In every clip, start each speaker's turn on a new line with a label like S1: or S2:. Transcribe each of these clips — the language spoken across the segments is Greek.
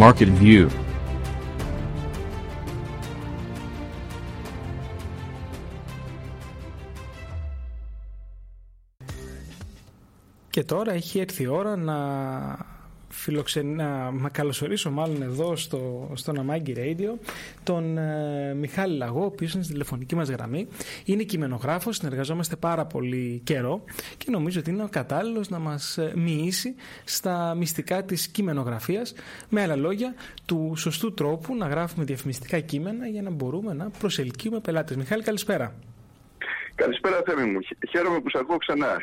S1: Market View.
S2: Και τώρα έχει έρθει η ώρα να φιλοξενά, να καλωσορίσω μάλλον εδώ στο, στο Ναμάγκη Radio τον ε, Μιχάλη Λαγό, ο οποίος είναι στη τηλεφωνική μας γραμμή. Είναι κειμενογράφος, συνεργαζόμαστε πάρα πολύ καιρό και νομίζω ότι είναι ο κατάλληλος να μας ε, μοιήσει στα μυστικά της κειμενογραφίας. Με άλλα λόγια, του σωστού τρόπου να γράφουμε διαφημιστικά κείμενα για να μπορούμε να προσελκύουμε πελάτες. Μιχάλη, καλησπέρα.
S3: Καλησπέρα, Θέμη μου. Χαίρομαι που σε ακούω ξανά.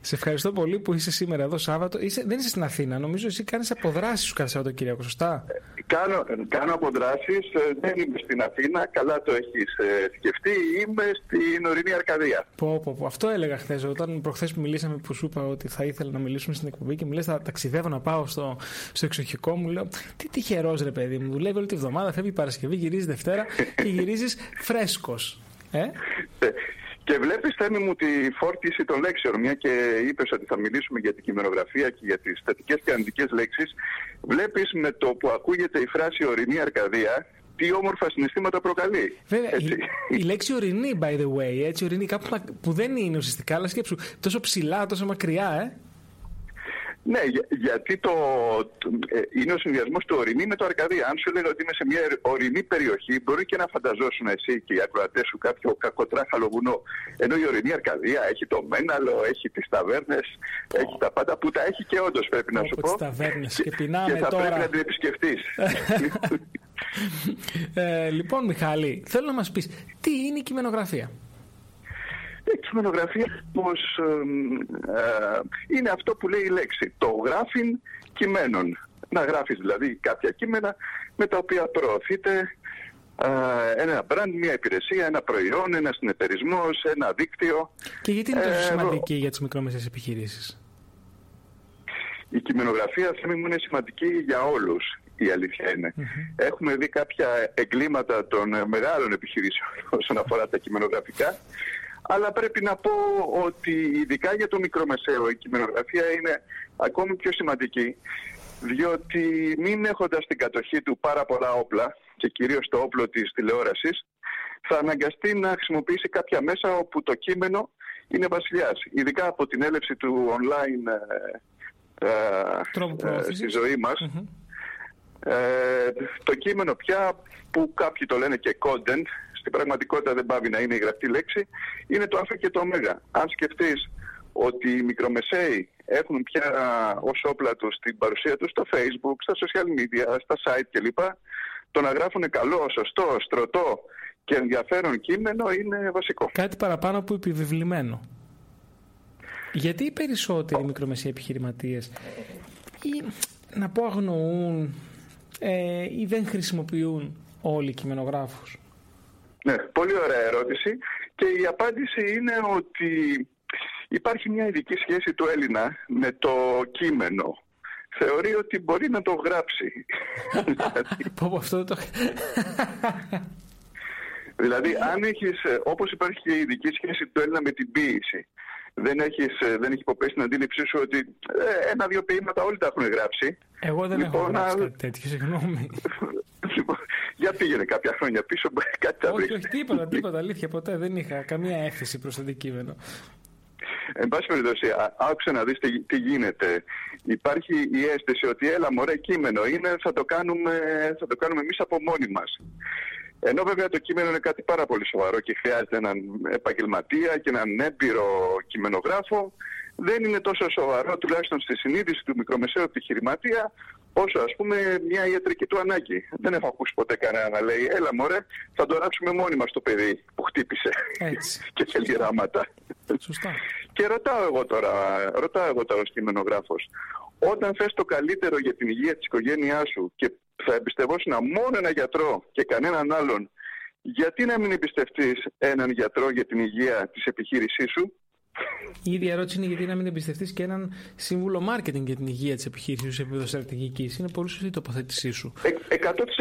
S2: Σε ευχαριστώ πολύ που είσαι σήμερα εδώ Σάββατο. Είσαι, δεν είσαι στην Αθήνα. Νομίζω εσύ κάνεις αποδράσεις σου κάθε Σαββατοκύριακο, σωστά;
S3: Κάνω, κάνω αποδράσεις. Ε, δεν είμαι στην Αθήνα. Καλά το έχεις ε, σκεφτεί. Είμαι στην ορεινή Αρκαδία.
S2: Πω, πω, πω. Αυτό έλεγα χθες. Όταν προχθές που μιλήσαμε, που σου είπα ότι θα ήθελα να μιλήσουμε στην εκπομπή και μου λες: Θα ταξιδεύω να πάω στο, στο εξοχικό μου. Λέω: Τι τυχερός ρε παιδί μου. Δουλεύει όλη τη βδομάδα, φεύγει Παρασκευή, γυρίζει Δευτέρα και γυρίζεις φρέσκος. Ε; Ε
S3: και βλέπεις, Θέμη μου, τη φόρτιση των λέξεων. Μια και είπες ότι θα μιλήσουμε για την κειμενογραφία και για τις θετικές και αρνητικές λέξεις. Βλέπεις με το που ακούγεται η φράση ορεινή Αρκαδία, τι όμορφα συναισθήματα προκαλεί.
S2: Βέβαια, η, η, λέξη ορεινή, by the way, έτσι, ορεινή, κάπου που δεν είναι ουσιαστικά, αλλά σκέψου, τόσο ψηλά, τόσο μακριά, ε.
S3: Ναι, γιατί το, ε, είναι ο συνδυασμός του ορεινή με το Αρκαδία. Αν σου έλεγα ότι είμαι σε μια ορεινή περιοχή, μπορεί και να φανταζόσουν εσύ και οι ακροατές σου κάποιο κακοτράχαλο βουνό. Ενώ η ορεινή Αρκαδία έχει το Μέναλο, έχει τις ταβέρνες, έχει τα πάντα που τα έχει και όντως πρέπει να σου πω.
S2: Τις ταβέρνες και πεινάμε
S3: και θα
S2: τώρα.
S3: πρέπει να την επισκεφτείς.
S2: ε, λοιπόν, Μιχάλη, θέλω να μας πεις τι είναι η κειμενογραφία;
S3: Η κειμενογραφία πως ε, είναι αυτό που λέει η λέξη, το γράφειν κειμένων. Να γράφεις δηλαδή κάποια κείμενα με τα οποία προωθείται ε, ένα brand, μια υπηρεσία, ένα προϊόν, ένα συνεταιρισμό, ένα δίκτυο.
S2: Και γιατί είναι τόσο ε, σημαντική για τις μικρόμεσες επιχειρήσεις;
S3: Η κειμενογραφία, θέλω μου, είναι σημαντική για όλους. Η αλήθεια Έχουμε δει κάποια εγκλήματα των μεγάλων επιχειρήσεων όσον αφορά τα κειμενογραφικά αλλά πρέπει να πω ότι ειδικά για το μικρομεσαίο η κειμενογραφία είναι ακόμη πιο σημαντική διότι μην έχοντας την κατοχή του πάρα πολλά όπλα και κυρίως το όπλο της τηλεόρασης θα αναγκαστεί να χρησιμοποιήσει κάποια μέσα όπου το κείμενο είναι βασιλιάς. Ειδικά από την έλευση του online ε, ε, ε στη ζωή μας ε, το κείμενο πια που κάποιοι το λένε και content στην πραγματικότητα δεν πάβει να είναι η γραπτή λέξη, είναι το α και το ω. Αν σκεφτείς ότι οι μικρομεσαίοι έχουν πια ως όπλα τους την παρουσία τους στο facebook, στα social media, στα site κλπ. Το να γράφουν καλό, σωστό, στρωτό και ενδιαφέρον κείμενο είναι βασικό.
S2: Κάτι παραπάνω από επιβεβλημένο. Γιατί οι περισσότεροι μικρομεσαίοι επιχειρηματίες ή, να πω αγνοούν ε, ή δεν χρησιμοποιούν όλοι οι κειμενογράφους;
S3: Ναι, πολύ ωραία ερώτηση και η απάντηση είναι ότι υπάρχει μια ειδική σχέση του Έλληνα με το κείμενο. Θεωρεί ότι μπορεί να το γράψει.
S2: Πω αυτό το...
S3: δηλαδή, αν έχεις, όπως υπάρχει και η ειδική σχέση του Έλληνα με την ποίηση, δεν, έχεις, δεν έχεις υποπέσει την αντίληψή σου ότι ε, ένα-δύο ποίηματα όλοι τα έχουν γράψει.
S2: Εγώ δεν λοιπόν, έχω γράψει κάτι τέτοιο, συγγνώμη.
S3: Λοιπόν, για πήγαινε κάποια χρόνια πίσω, κάτι θα
S2: Όχι, όχι, τίποτα, τίποτα, αλήθεια, ποτέ δεν είχα καμία έφεση προς το αντικείμενο.
S3: Εν πάση περιπτώσει, άκουσε να δεις τι, γίνεται. Υπάρχει η αίσθηση ότι έλα μωρέ κείμενο είναι, θα το κάνουμε, θα το κάνουμε εμείς από μόνοι μας. Ενώ βέβαια το κείμενο είναι κάτι πάρα πολύ σοβαρό και χρειάζεται έναν επαγγελματία και έναν έμπειρο κειμενογράφο, δεν είναι τόσο σοβαρό, τουλάχιστον στη συνείδηση του μικρομεσαίου επιχειρηματία, όσο ας πούμε μια ιατρική του ανάγκη. Δεν έχω ακούσει ποτέ κανένα να λέει έλα μωρέ θα το ράψουμε μόνοι μας το παιδί που χτύπησε
S2: Έτσι.
S3: και θέλει ράματα.
S2: Σωστά.
S3: και ρωτάω εγώ τώρα, ρωτάω εγώ τώρα ως κειμενογράφος, όταν θες το καλύτερο για την υγεία της οικογένειάς σου και θα εμπιστευόσουν μόνο ένα γιατρό και κανέναν άλλον, γιατί να μην εμπιστευτείς έναν γιατρό για την υγεία της επιχείρησής σου;
S2: Η ίδια ερώτηση είναι γιατί να μην εμπιστευτείς και έναν σύμβουλο marketing για την υγεία της επιχείρησης σε επίπεδο στρατηγική. Είναι πολύ σωστή η τοποθέτησή σου.
S3: 100%,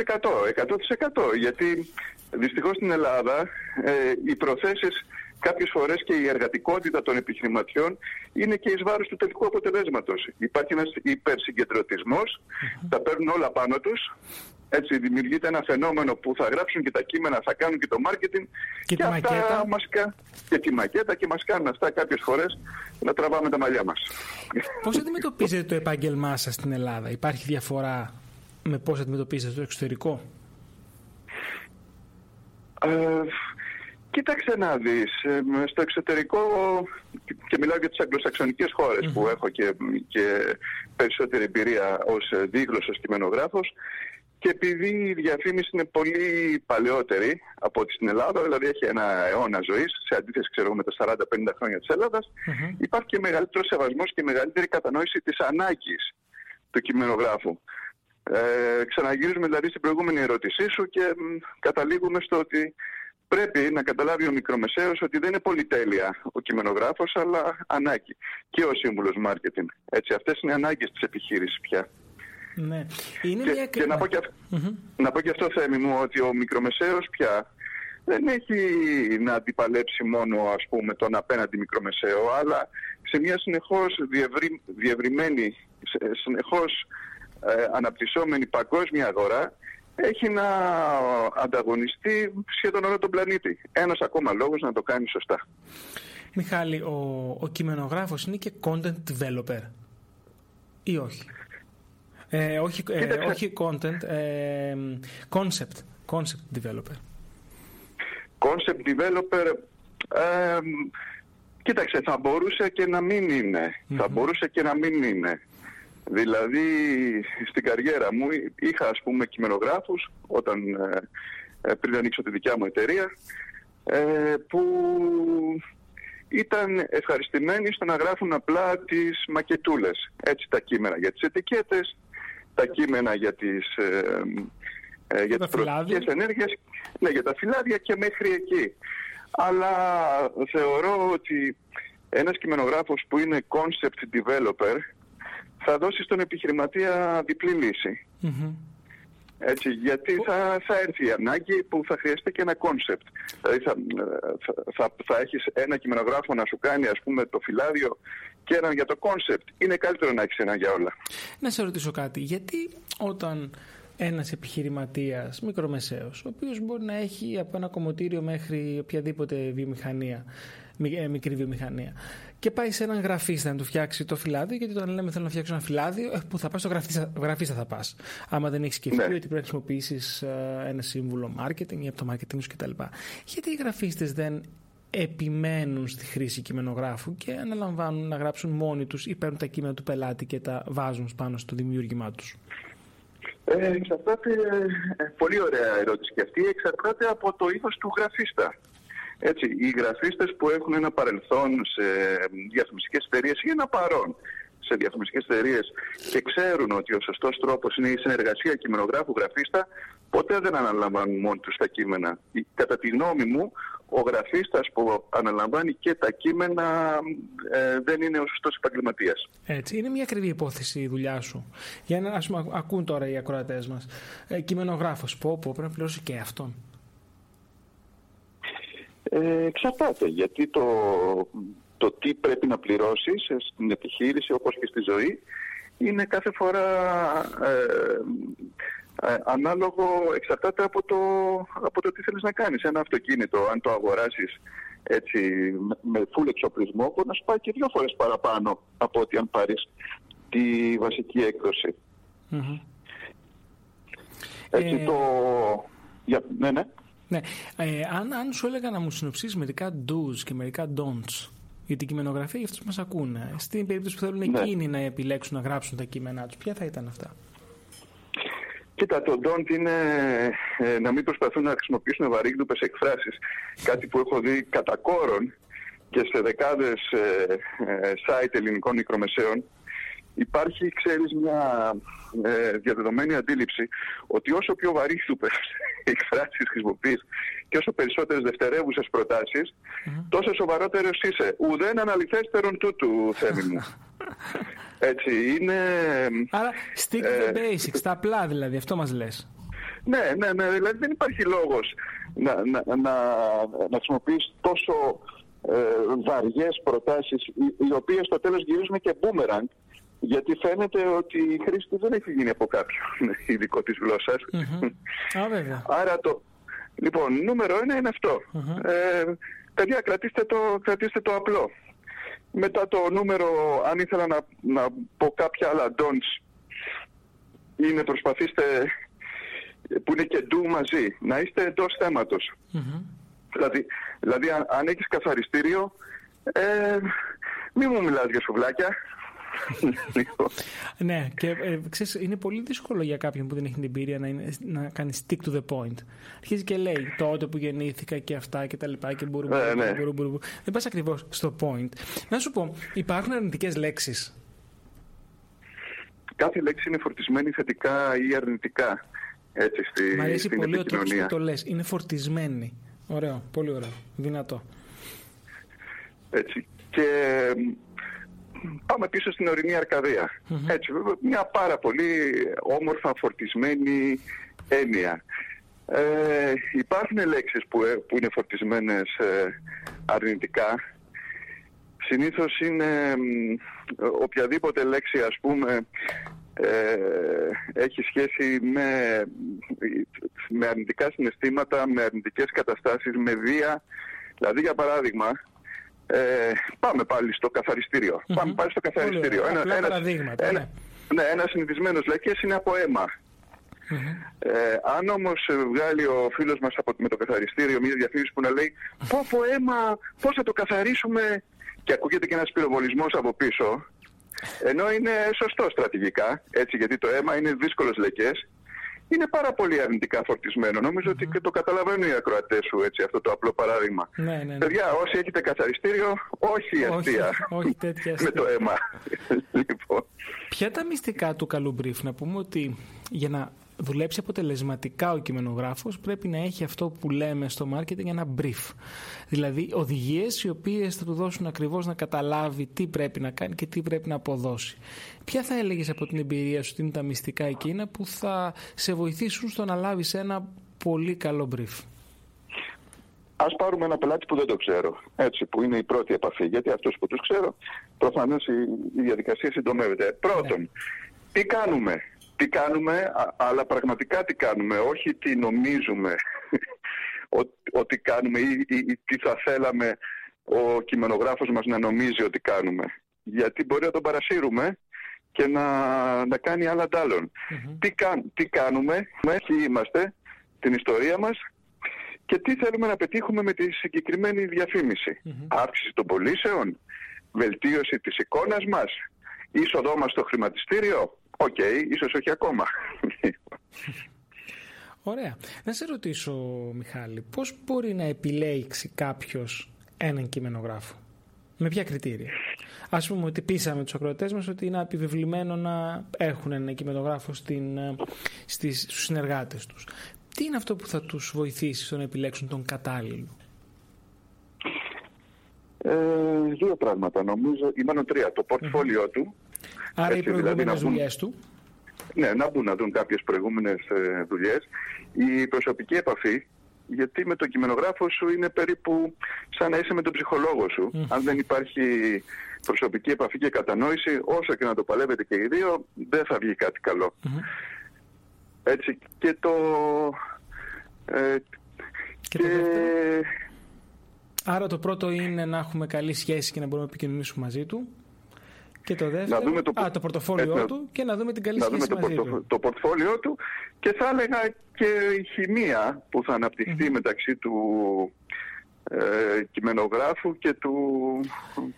S3: 100%, 100%. Γιατί δυστυχώς στην Ελλάδα ε, οι προθέσεις κάποιες φορές και η εργατικότητα των επιχειρηματιών είναι και εις βάρος του τελικού αποτελέσματος. Υπάρχει ένας υπερσυγκεντρωτισμός, τα παίρνουν όλα πάνω τους, έτσι δημιουργείται ένα φαινόμενο που θα γράψουν και τα κείμενα, θα κάνουν και το marketing
S2: και, και,
S3: αυτά μας, και τη μακέτα και μας κάνουν αυτά κάποιες φορές να τραβάμε τα μαλλιά μας.
S2: Πώς αντιμετωπίζετε το επάγγελμά σας στην Ελλάδα, υπάρχει διαφορά με πώς αντιμετωπίζετε το εξωτερικό;
S3: Ε, κοίταξε να δεις, ε, στο εξωτερικό και μιλάω για τις αγγλοσαξονικές που έχω και, και περισσότερη εμπειρία ως δίγλωσσος κειμενογράφος και επειδή η διαφήμιση είναι πολύ παλαιότερη από ό,τι στην Ελλάδα, δηλαδή έχει ένα αιώνα ζωής, σε αντίθεση ξέρω, με τα 40-50 χρόνια της Ελλάδας, υπάρχει και μεγαλύτερος σεβασμός και μεγαλύτερη κατανόηση της ανάγκης του κειμενογράφου. Ε, ξαναγυρίζουμε δηλαδή στην προηγούμενη ερώτησή σου και καταλήγουμε στο ότι πρέπει να καταλάβει ο μικρομεσαίος ότι δεν είναι πολυτέλεια ο κειμενογράφος, αλλά ανάγκη. Και ο σύμβουλος marketing. Έτσι, αυτές είναι ανάγκες της επιχείρησης πια.
S2: Ναι.
S3: Είναι και, μια... και να, πω και, να πω και αυτό Θέμη μου ότι ο μικρομεσαίος πια δεν έχει να αντιπαλέψει μόνο ας πούμε τον απέναντι μικρομεσαίο αλλά σε μια συνεχώς διευρυ... διευρυμένη, συνεχώς ε, αναπτυσσόμενη παγκόσμια αγορά έχει να ανταγωνιστεί σχεδόν όλο τον πλανήτη. Ένας ακόμα λόγος να το κάνει σωστά.
S2: Μιχάλη, ο, ο κειμενογράφος είναι και content developer ή όχι; Ε, όχι, ε, όχι content, ε, concept, concept developer.
S3: Concept developer, ε, κοίταξε, θα μπορούσε και να μην ειναι Θα μπορούσε και να μην είναι. Δηλαδή, στην καριέρα μου είχα, ας πούμε, κειμενογράφους, όταν, ε, πριν ανοίξω τη δικιά μου εταιρεία, που ήταν ευχαριστημένοι στο να γράφουν απλά τις μακετούλες. Έτσι τα κείμενα για τις ετικέτες, τα κείμενα για τις, ε, ε, για τις προστικές ενέργειες, ναι, για τα φυλάδια και μέχρι εκεί. Αλλά θεωρώ ότι ένας κειμενογράφος που είναι concept developer θα δώσει στον επιχειρηματία διπλή Έτσι, γιατί θα, θα έρθει η ανάγκη που θα χρειαστεί και ένα concept. Δηλαδή θα, θα, θα, έχεις ένα κειμενογράφο να σου κάνει ας πούμε το φυλάδιο και έναν για το concept. Είναι καλύτερο να έχεις ένα για όλα.
S2: Να σε ρωτήσω κάτι. Γιατί όταν ένας επιχειρηματίας μικρομεσαίος, ο οποίος μπορεί να έχει από ένα κομμωτήριο μέχρι οποιαδήποτε βιομηχανία, ε, μικρή βιομηχανία, και πάει σε έναν γραφίστα να του φτιάξει το φυλάδιο, γιατί όταν λέμε θέλω να φτιάξω ένα φυλάδιο, ε, που θα πας στο γραφίστα, γραφίστα θα πας. Άμα δεν έχεις σκεφτεί ναι. ότι πρέπει να χρησιμοποιήσεις ε, ένα σύμβουλο marketing ή από το marketing σου κτλ. Γιατί οι γραφίστες δεν επιμένουν στη χρήση κειμενογράφου και αναλαμβάνουν να γράψουν μόνοι τους ή παίρνουν τα κείμενα του πελάτη και τα βάζουν πάνω στο δημιούργημά τους;
S3: Ε, εξαρτάται, ε, πολύ ωραία ερώτηση και αυτή, εξαρτάται από το ύφος του γραφίστα. Έτσι, οι γραφίστες που έχουν ένα παρελθόν σε διαφημιστικές εταιρείες ή ένα παρόν σε διαφημιστικές εταιρείες και ξέρουν ότι ο σωστός τρόπος είναι η συνεργασία κειμενογράφου γραφίστα, ποτέ δεν αναλαμβάνουν μόνοι τους τα κείμενα. Κατά τη γνώμη μου, ο γραφίστας που αναλαμβάνει και τα κείμενα ε, δεν είναι ο σωστός επαγγελματίας.
S2: Έτσι, είναι μια ακριβή υπόθεση η δουλειά σου. Για να ας πούμε, ακούν τώρα οι ακροατές μας. Ε, κειμενογράφος, πω, πω, πρέπει να πληρώσει και αυτόν.
S3: Ε, εξαρτάται, γιατί το, το τι πρέπει να πληρώσεις στην επιχείρηση όπως και στη ζωή είναι κάθε φορά ε, ε, ανάλογο, εξαρτάται από το, από το τι θέλεις να κάνεις. Ένα αυτοκίνητο, αν το αγοράσεις έτσι με full εξοπλισμό, μπορεί να σου πάει και δύο φορές παραπάνω από ότι αν πάρεις τη βασική Έτσι ε... το... Για... Ναι, ναι.
S2: Ναι. Ε, αν, αν σου έλεγα να μου συνοψίσεις μερικά do's και μερικά don'ts για την κειμενογραφία για αυτούς που μας ακούνε, στην περίπτωση που θέλουν ναι. εκείνοι να επιλέξουν να γράψουν τα κείμενά τους, ποια θα ήταν αυτά;
S3: Κοίτα, το don't είναι ε, να μην προσπαθούν να χρησιμοποιήσουν βαρύγδουπες εκφράσεις. Κάτι που έχω δει κατά κόρον και σε δεκάδες ε, ε, site ελληνικών μικρομεσαίων υπάρχει, ξέρεις, μια ε, διαδεδομένη αντίληψη ότι όσο πιο βαρύγδουπες εκφράσεις χρησιμοποιείς και όσο περισσότερες δευτερεύουσες προτάσεις, mm-hmm. τόσο σοβαρότερος είσαι. Ουδέν αναλυθέστερον τούτου, Θέμη μου. Έτσι, είναι...
S2: Άρα, stick to the ε, basics, τα απλά δηλαδή, αυτό μας λες.
S3: Ναι, ναι, ναι, δηλαδή δεν υπάρχει λόγος να, να, να, να χρησιμοποιείς τόσο ε, βαριές προτάσεις οι, οποίες στο τέλος γυρίζουν και boomerang γιατί φαίνεται ότι η χρήση του δεν έχει γίνει από κάποιον ειδικό της γλώσσας. Άρα το... Λοιπόν, νούμερο ένα είναι Ε, παιδιά, κρατήστε το, κρατήστε το απλό. Μετά το νούμερο, αν ήθελα να, να πω κάποια άλλα don'ts, είναι προσπαθήστε που είναι και ντου μαζί, να είστε εντός θέματος. Δηλαδή, δηλαδή αν, αν έχεις καθαριστήριο, ε, μη μου μιλάς για σουβλάκια.
S2: Ναι, και ε, ξέρεις, είναι πολύ δύσκολο για κάποιον που δεν έχει την εμπειρία να, είναι, να κάνει stick to the point. Αρχίζει και λέει τότε που γεννήθηκα και αυτά και τα λοιπά και μπορούμε. Ε, ναι. Δεν πας ακριβώς στο point. Να σου πω, υπάρχουν αρνητικές λέξεις;
S3: Κάθε λέξη είναι φορτισμένη θετικά ή αρνητικά. Έτσι, στη,
S2: Μ' αρέσει πολύ ο τρόπος που το λες. Είναι φορτισμένη. Ωραίο, πολύ ωραίο. Δυνατό.
S3: Έτσι. Και πάμε πίσω στην ορεινή Έτσι, μια πάρα πολύ όμορφα φορτισμένη έννοια. Ε, υπάρχουν λέξεις που, ε, που είναι φορτισμένες ε, αρνητικά. Συνήθως είναι οποιαδήποτε λέξη ας πούμε ε, έχει σχέση με, με αρνητικά συναισθήματα, με αρνητικές καταστάσεις, με βία. Δηλαδή για παράδειγμα, ε, πάμε πάλι στο καθαριστήριο. Πάμε πάλι στο καθαριστήριο.
S2: Ένα, ένα, ένα, ναι.
S3: ναι, ένα συνηθισμένος λέκες είναι από αίμα. Ε, αν όμως βγάλει ο φίλος μας με το καθαριστήριο μια διαφήμιση που να λέει Πω πω αίμα, πώς θα το καθαρίσουμε, και ακούγεται και ένας πυροβολισμός από πίσω, ενώ είναι σωστό στρατηγικά, έτσι, γιατί το αίμα είναι δύσκολε λεκέ. Είναι πάρα πολύ αρνητικά φορτισμένο. Νομίζω ότι και το καταλαβαίνουν οι ακροατές σου έτσι, αυτό το απλό παράδειγμα.
S2: Ναι, ναι, ναι.
S3: Παιδιά, όσοι έχετε καθαριστήριο, όχι αστεία.
S2: Όχι, όχι τέτοια
S3: Με το αίμα. λοιπόν.
S2: Ποια τα μυστικά του καλού brief, να πούμε ότι για να δουλέψει αποτελεσματικά ο κειμενογράφος πρέπει να έχει αυτό που λέμε στο marketing ένα brief. Δηλαδή οδηγίες οι οποίες θα του δώσουν ακριβώς να καταλάβει τι πρέπει να κάνει και τι πρέπει να αποδώσει. Ποια θα έλεγες από την εμπειρία σου ότι είναι τα μυστικά εκείνα που θα σε βοηθήσουν στο να λάβεις ένα πολύ καλό brief;
S3: Α πάρουμε ένα πελάτη που δεν το ξέρω, έτσι, που είναι η πρώτη επαφή. Γιατί αυτού που τους ξέρω, προφανώς η, η διαδικασία συντομεύεται. Πρώτον, ναι. τι κάνουμε, τι κάνουμε, αλλά πραγματικά τι κάνουμε, όχι τι νομίζουμε ότι κάνουμε ή, τι θα θέλαμε ο κειμενογράφος μας να νομίζει ότι κάνουμε. Γιατί μπορεί να τον παρασύρουμε και να, να κάνει άλλα Τι, τι κάνουμε, ποιοι είμαστε, την ιστορία μας και τι θέλουμε να πετύχουμε με τη συγκεκριμένη διαφήμιση. Αύξηση των πωλήσεων, βελτίωση της εικόνας μας, είσοδό μας στο χρηματιστήριο, OK, okay, ίσως όχι ακόμα.
S2: Ωραία. Να σε ρωτήσω, Μιχάλη, πώς μπορεί να επιλέξει κάποιος έναν κειμενογράφο; Με ποια κριτήρια; Ας πούμε ότι πείσαμε τους ακροατές μας ότι είναι επιβεβλημένο να έχουν έναν κειμενογράφο στην, στις, στους συνεργάτες τους. Τι είναι αυτό που θα τους βοηθήσει στο να επιλέξουν τον κατάλληλο;
S3: Ε, δύο πράγματα νομίζω, ή μάλλον τρία. Το πορτφόλιό του,
S2: Άρα οι προηγούμενες δηλαδή, δουλειές του.
S3: Ναι, να μπουν να δουν κάποιες προηγούμενες ε, δουλειές. Η προσωπική επαφή, γιατί με τον κειμενογράφο σου είναι περίπου σαν να είσαι με τον ψυχολόγο σου. Αν δεν υπάρχει προσωπική επαφή και κατανόηση, όσο και να το παλεύετε και οι δύο, δεν θα βγει κάτι Έτσι, και το... Ε,
S2: και, και... Άρα το πρώτο είναι να έχουμε καλή σχέση και να μπορούμε να επικοινωνήσουμε μαζί του. Και το δεύτερο, να δούμε το, α, το πορτοφόλιό του και να δούμε την καλή να σχέση
S3: δούμε
S2: μαζί
S3: το, του. το πορτοφόλιό του και θα έλεγα και η χημεία που θα αναπτυχθει μεταξύ του ε, κειμενογράφου και του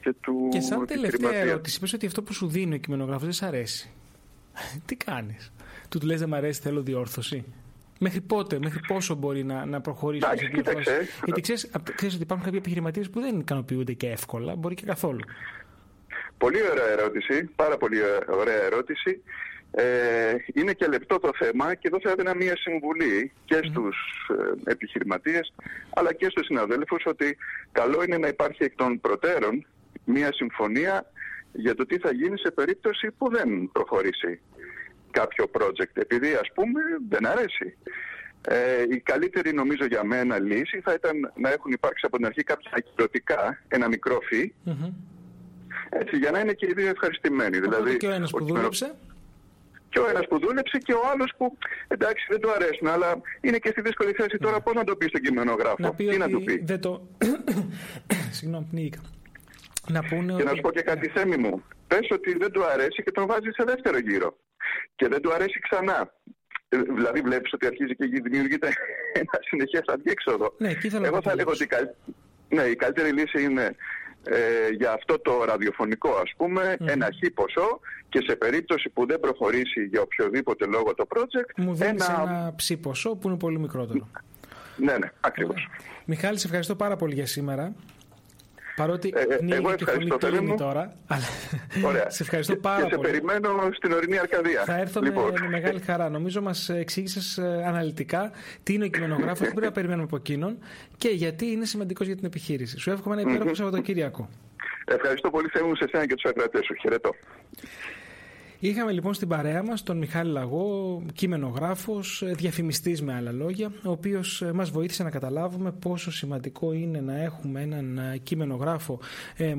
S2: Και, του και σαν τελευταία ερώτηση, πες ότι αυτό που σου δίνει ο κειμενογράφος δεν σ' αρέσει. Τι κάνεις; Του του λες δεν μ' αρέσει, θέλω διόρθωση. Μέχρι πότε, μέχρι πόσο μπορεί να, να προχωρήσει
S3: Εντάξει, κοίταξε.
S2: Γιατί ξέρεις, ξέρεις ότι υπάρχουν κάποιοι επιχειρηματίες που δεν ικανοποιούνται και εύκολα, μπορεί και καθόλου.
S3: Πολύ ωραία ερώτηση, πάρα πολύ ωραία ερώτηση. Ε, είναι και λεπτό το θέμα και εδώ θα έδινα μία συμβουλή και στους ε, επιχειρηματίες αλλά και στους συναδέλφους ότι καλό είναι να υπάρχει εκ των προτέρων μία συμφωνία για το τι θα γίνει σε περίπτωση που δεν προχωρήσει κάποιο project επειδή ας πούμε δεν αρέσει. Ε, η καλύτερη νομίζω για μένα λύση θα ήταν να έχουν υπάρξει από την αρχή κάποια ακυρωτικά, ένα μικρό φύ, έτσι, για να είναι και οι δύο ευχαριστημένοι.
S2: Οπότε δηλαδή, και ο ένας που δούλεψε.
S3: Και ο ένας που δούλεψε και ο άλλος που εντάξει δεν του αρέσουν, αλλά είναι και στη δύσκολη θέση τώρα πώς να το πει στον κειμενογράφο;
S2: Να πει
S3: Τι
S2: να
S3: του πει;
S2: Δεν το... Συγγνώμη, πνίγηκα.
S3: Να πούνε και ότι... να σου πω και κάτι θέμη μου. Πες ότι δεν του αρέσει και τον βάζει σε δεύτερο γύρο. Και δεν του αρέσει ξανά. Ε, δηλαδή βλέπεις ότι αρχίζει και δημιουργείται ένα συνεχές αντίεξοδο.
S2: Ναι,
S3: Εγώ θα έλεγα ότι ναι, η καλύτερη λύση είναι ε, για αυτό το ραδιοφωνικό ας πούμε ένα χι ποσό και σε περίπτωση που δεν προχωρήσει για οποιοδήποτε λόγο το project
S2: μου δίνεις ένα, ένα ψή ποσό που είναι πολύ μικρότερο.
S3: Ναι, ναι, ακριβώς.
S2: Μιχάλη, σε ευχαριστώ πάρα πολύ για σήμερα. Παρότι ε, ε εγώ και φωνή κλείνει τώρα. Αλλά
S3: Ωραία.
S2: σε ευχαριστώ πάρα
S3: και
S2: πολύ.
S3: σε περιμένω στην ορεινή Αρκαδία.
S2: Θα έρθω λοιπόν. με, μεγάλη χαρά. Νομίζω μας εξήγησες ε, αναλυτικά τι είναι ο κειμενογράφος, τι πρέπει να περιμένουμε από εκείνον και γιατί είναι σημαντικός για την επιχείρηση. Σου εύχομαι ένα υπέροχο Σαββατοκύριακο.
S3: Ευχαριστώ πολύ, Θεέ σε εσένα και τους ακρατέ σου. Χαιρετώ.
S2: Είχαμε λοιπόν στην παρέα μας τον Μιχάλη Λαγό, κείμενογράφος, διαφημιστής με άλλα λόγια, ο οποίος ε, μας βοήθησε να καταλάβουμε πόσο σημαντικό είναι να έχουμε έναν ε, κείμενογράφο ε,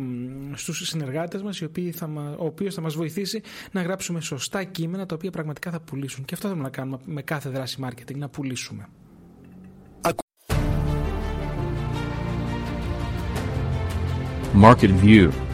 S2: στους συνεργάτες μας, ο οποίος θα μας βοηθήσει να γράψουμε σωστά κείμενα τα οποία πραγματικά θα πουλήσουν. Και αυτό θέλουμε να κάνουμε με κάθε δράση marketing, να πουλήσουμε. Market View